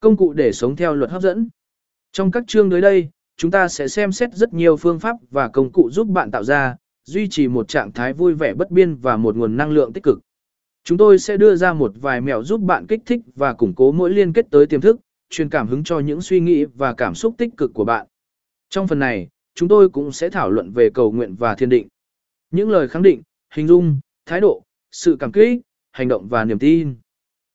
Công cụ để sống theo luật hấp dẫn. Trong các chương tới đây, chúng ta sẽ xem xét rất nhiều phương pháp và công cụ giúp bạn tạo ra, duy trì một trạng thái vui vẻ bất biên và một nguồn năng lượng tích cực. Chúng tôi sẽ đưa ra một vài mẹo giúp bạn kích thích và củng cố mỗi liên kết tới tiềm thức, truyền cảm hứng cho những suy nghĩ và cảm xúc tích cực của bạn. Trong phần này, chúng tôi cũng sẽ thảo luận về cầu nguyện và thiên định. Những lời khẳng định, hình dung, thái độ, sự cảm kích, hành động và niềm tin.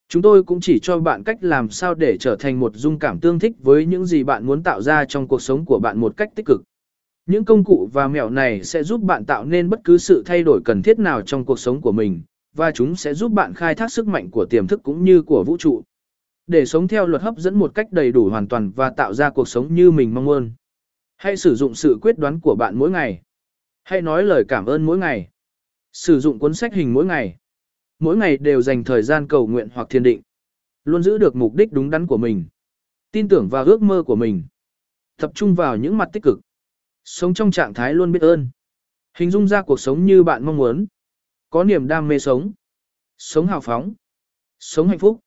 Chúng tôi cũng chỉ cho bạn cách làm sao để trở thành một dung cảm tương thích với những gì bạn muốn tạo ra trong cuộc sống của bạn một cách tích cực. Những công cụ và mẹo này sẽ giúp bạn tạo nên bất cứ sự thay đổi cần thiết nào trong cuộc sống của mình, và chúng sẽ giúp bạn khai thác sức mạnh của tiềm thức cũng như của vũ trụ. Để sống theo luật hấp dẫn một cách đầy đủ hoàn toàn và tạo ra cuộc sống như mình mong muốn. Hãy sử dụng sự quyết đoán của bạn mỗi ngày. Hãy nói lời cảm ơn mỗi ngày. Sử dụng cuốn sách hình mỗi ngày. Mỗi ngày đều dành thời gian cầu nguyện hoặc thiền định. Luôn giữ được mục đích đúng đắn của mình. Tin tưởng vào ước mơ của mình. Tập trung vào những mặt tích cực. Sống trong trạng thái luôn biết ơn. Hình dung ra cuộc sống như bạn mong muốn. Có niềm đam mê sống. Sống hào phóng. Sống hạnh phúc.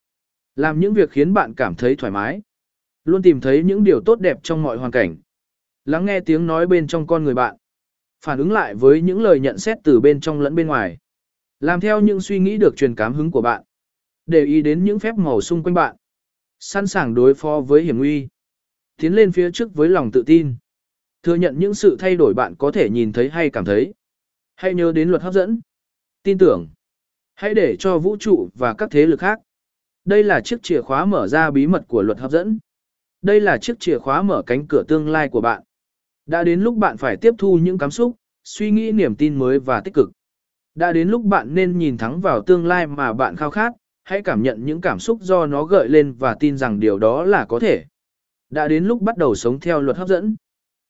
Làm những việc khiến bạn cảm thấy thoải mái. Luôn tìm thấy những điều tốt đẹp trong mọi hoàn cảnh. Lắng nghe tiếng nói bên trong con người bạn. Phản ứng lại với những lời nhận xét từ bên trong lẫn bên ngoài. Làm theo những suy nghĩ được truyền cảm hứng của bạn. Để ý đến những phép màu xung quanh bạn. Sẵn sàng đối phó với hiểm nguy. Tiến lên phía trước với lòng tự tin. Thừa nhận những sự thay đổi bạn có thể nhìn thấy hay cảm thấy. Hãy nhớ đến luật hấp dẫn. Tin tưởng. Hãy để cho vũ trụ và các thế lực khác. Đây là chiếc chìa khóa mở ra bí mật của luật hấp dẫn. Đây là chiếc chìa khóa mở cánh cửa tương lai của bạn. Đã đến lúc bạn phải tiếp thu những cảm xúc, suy nghĩ niềm tin mới và tích cực. Đã đến lúc bạn nên nhìn thẳng vào tương lai mà bạn khao khát, hãy cảm nhận những cảm xúc do nó gợi lên và tin rằng điều đó là có thể. Đã đến lúc bắt đầu sống theo luật hấp dẫn.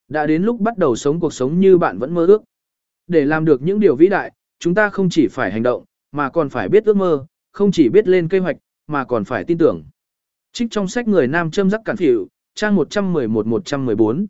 Đã đến lúc bắt đầu sống cuộc sống như bạn vẫn mơ ước. Để làm được những điều vĩ đại, chúng ta không chỉ phải hành động, mà còn phải biết ước mơ, không chỉ biết lên kế hoạch, mà còn phải tin tưởng. Trích trong sách Người Nam châm Giác cản phịu, trang 111-114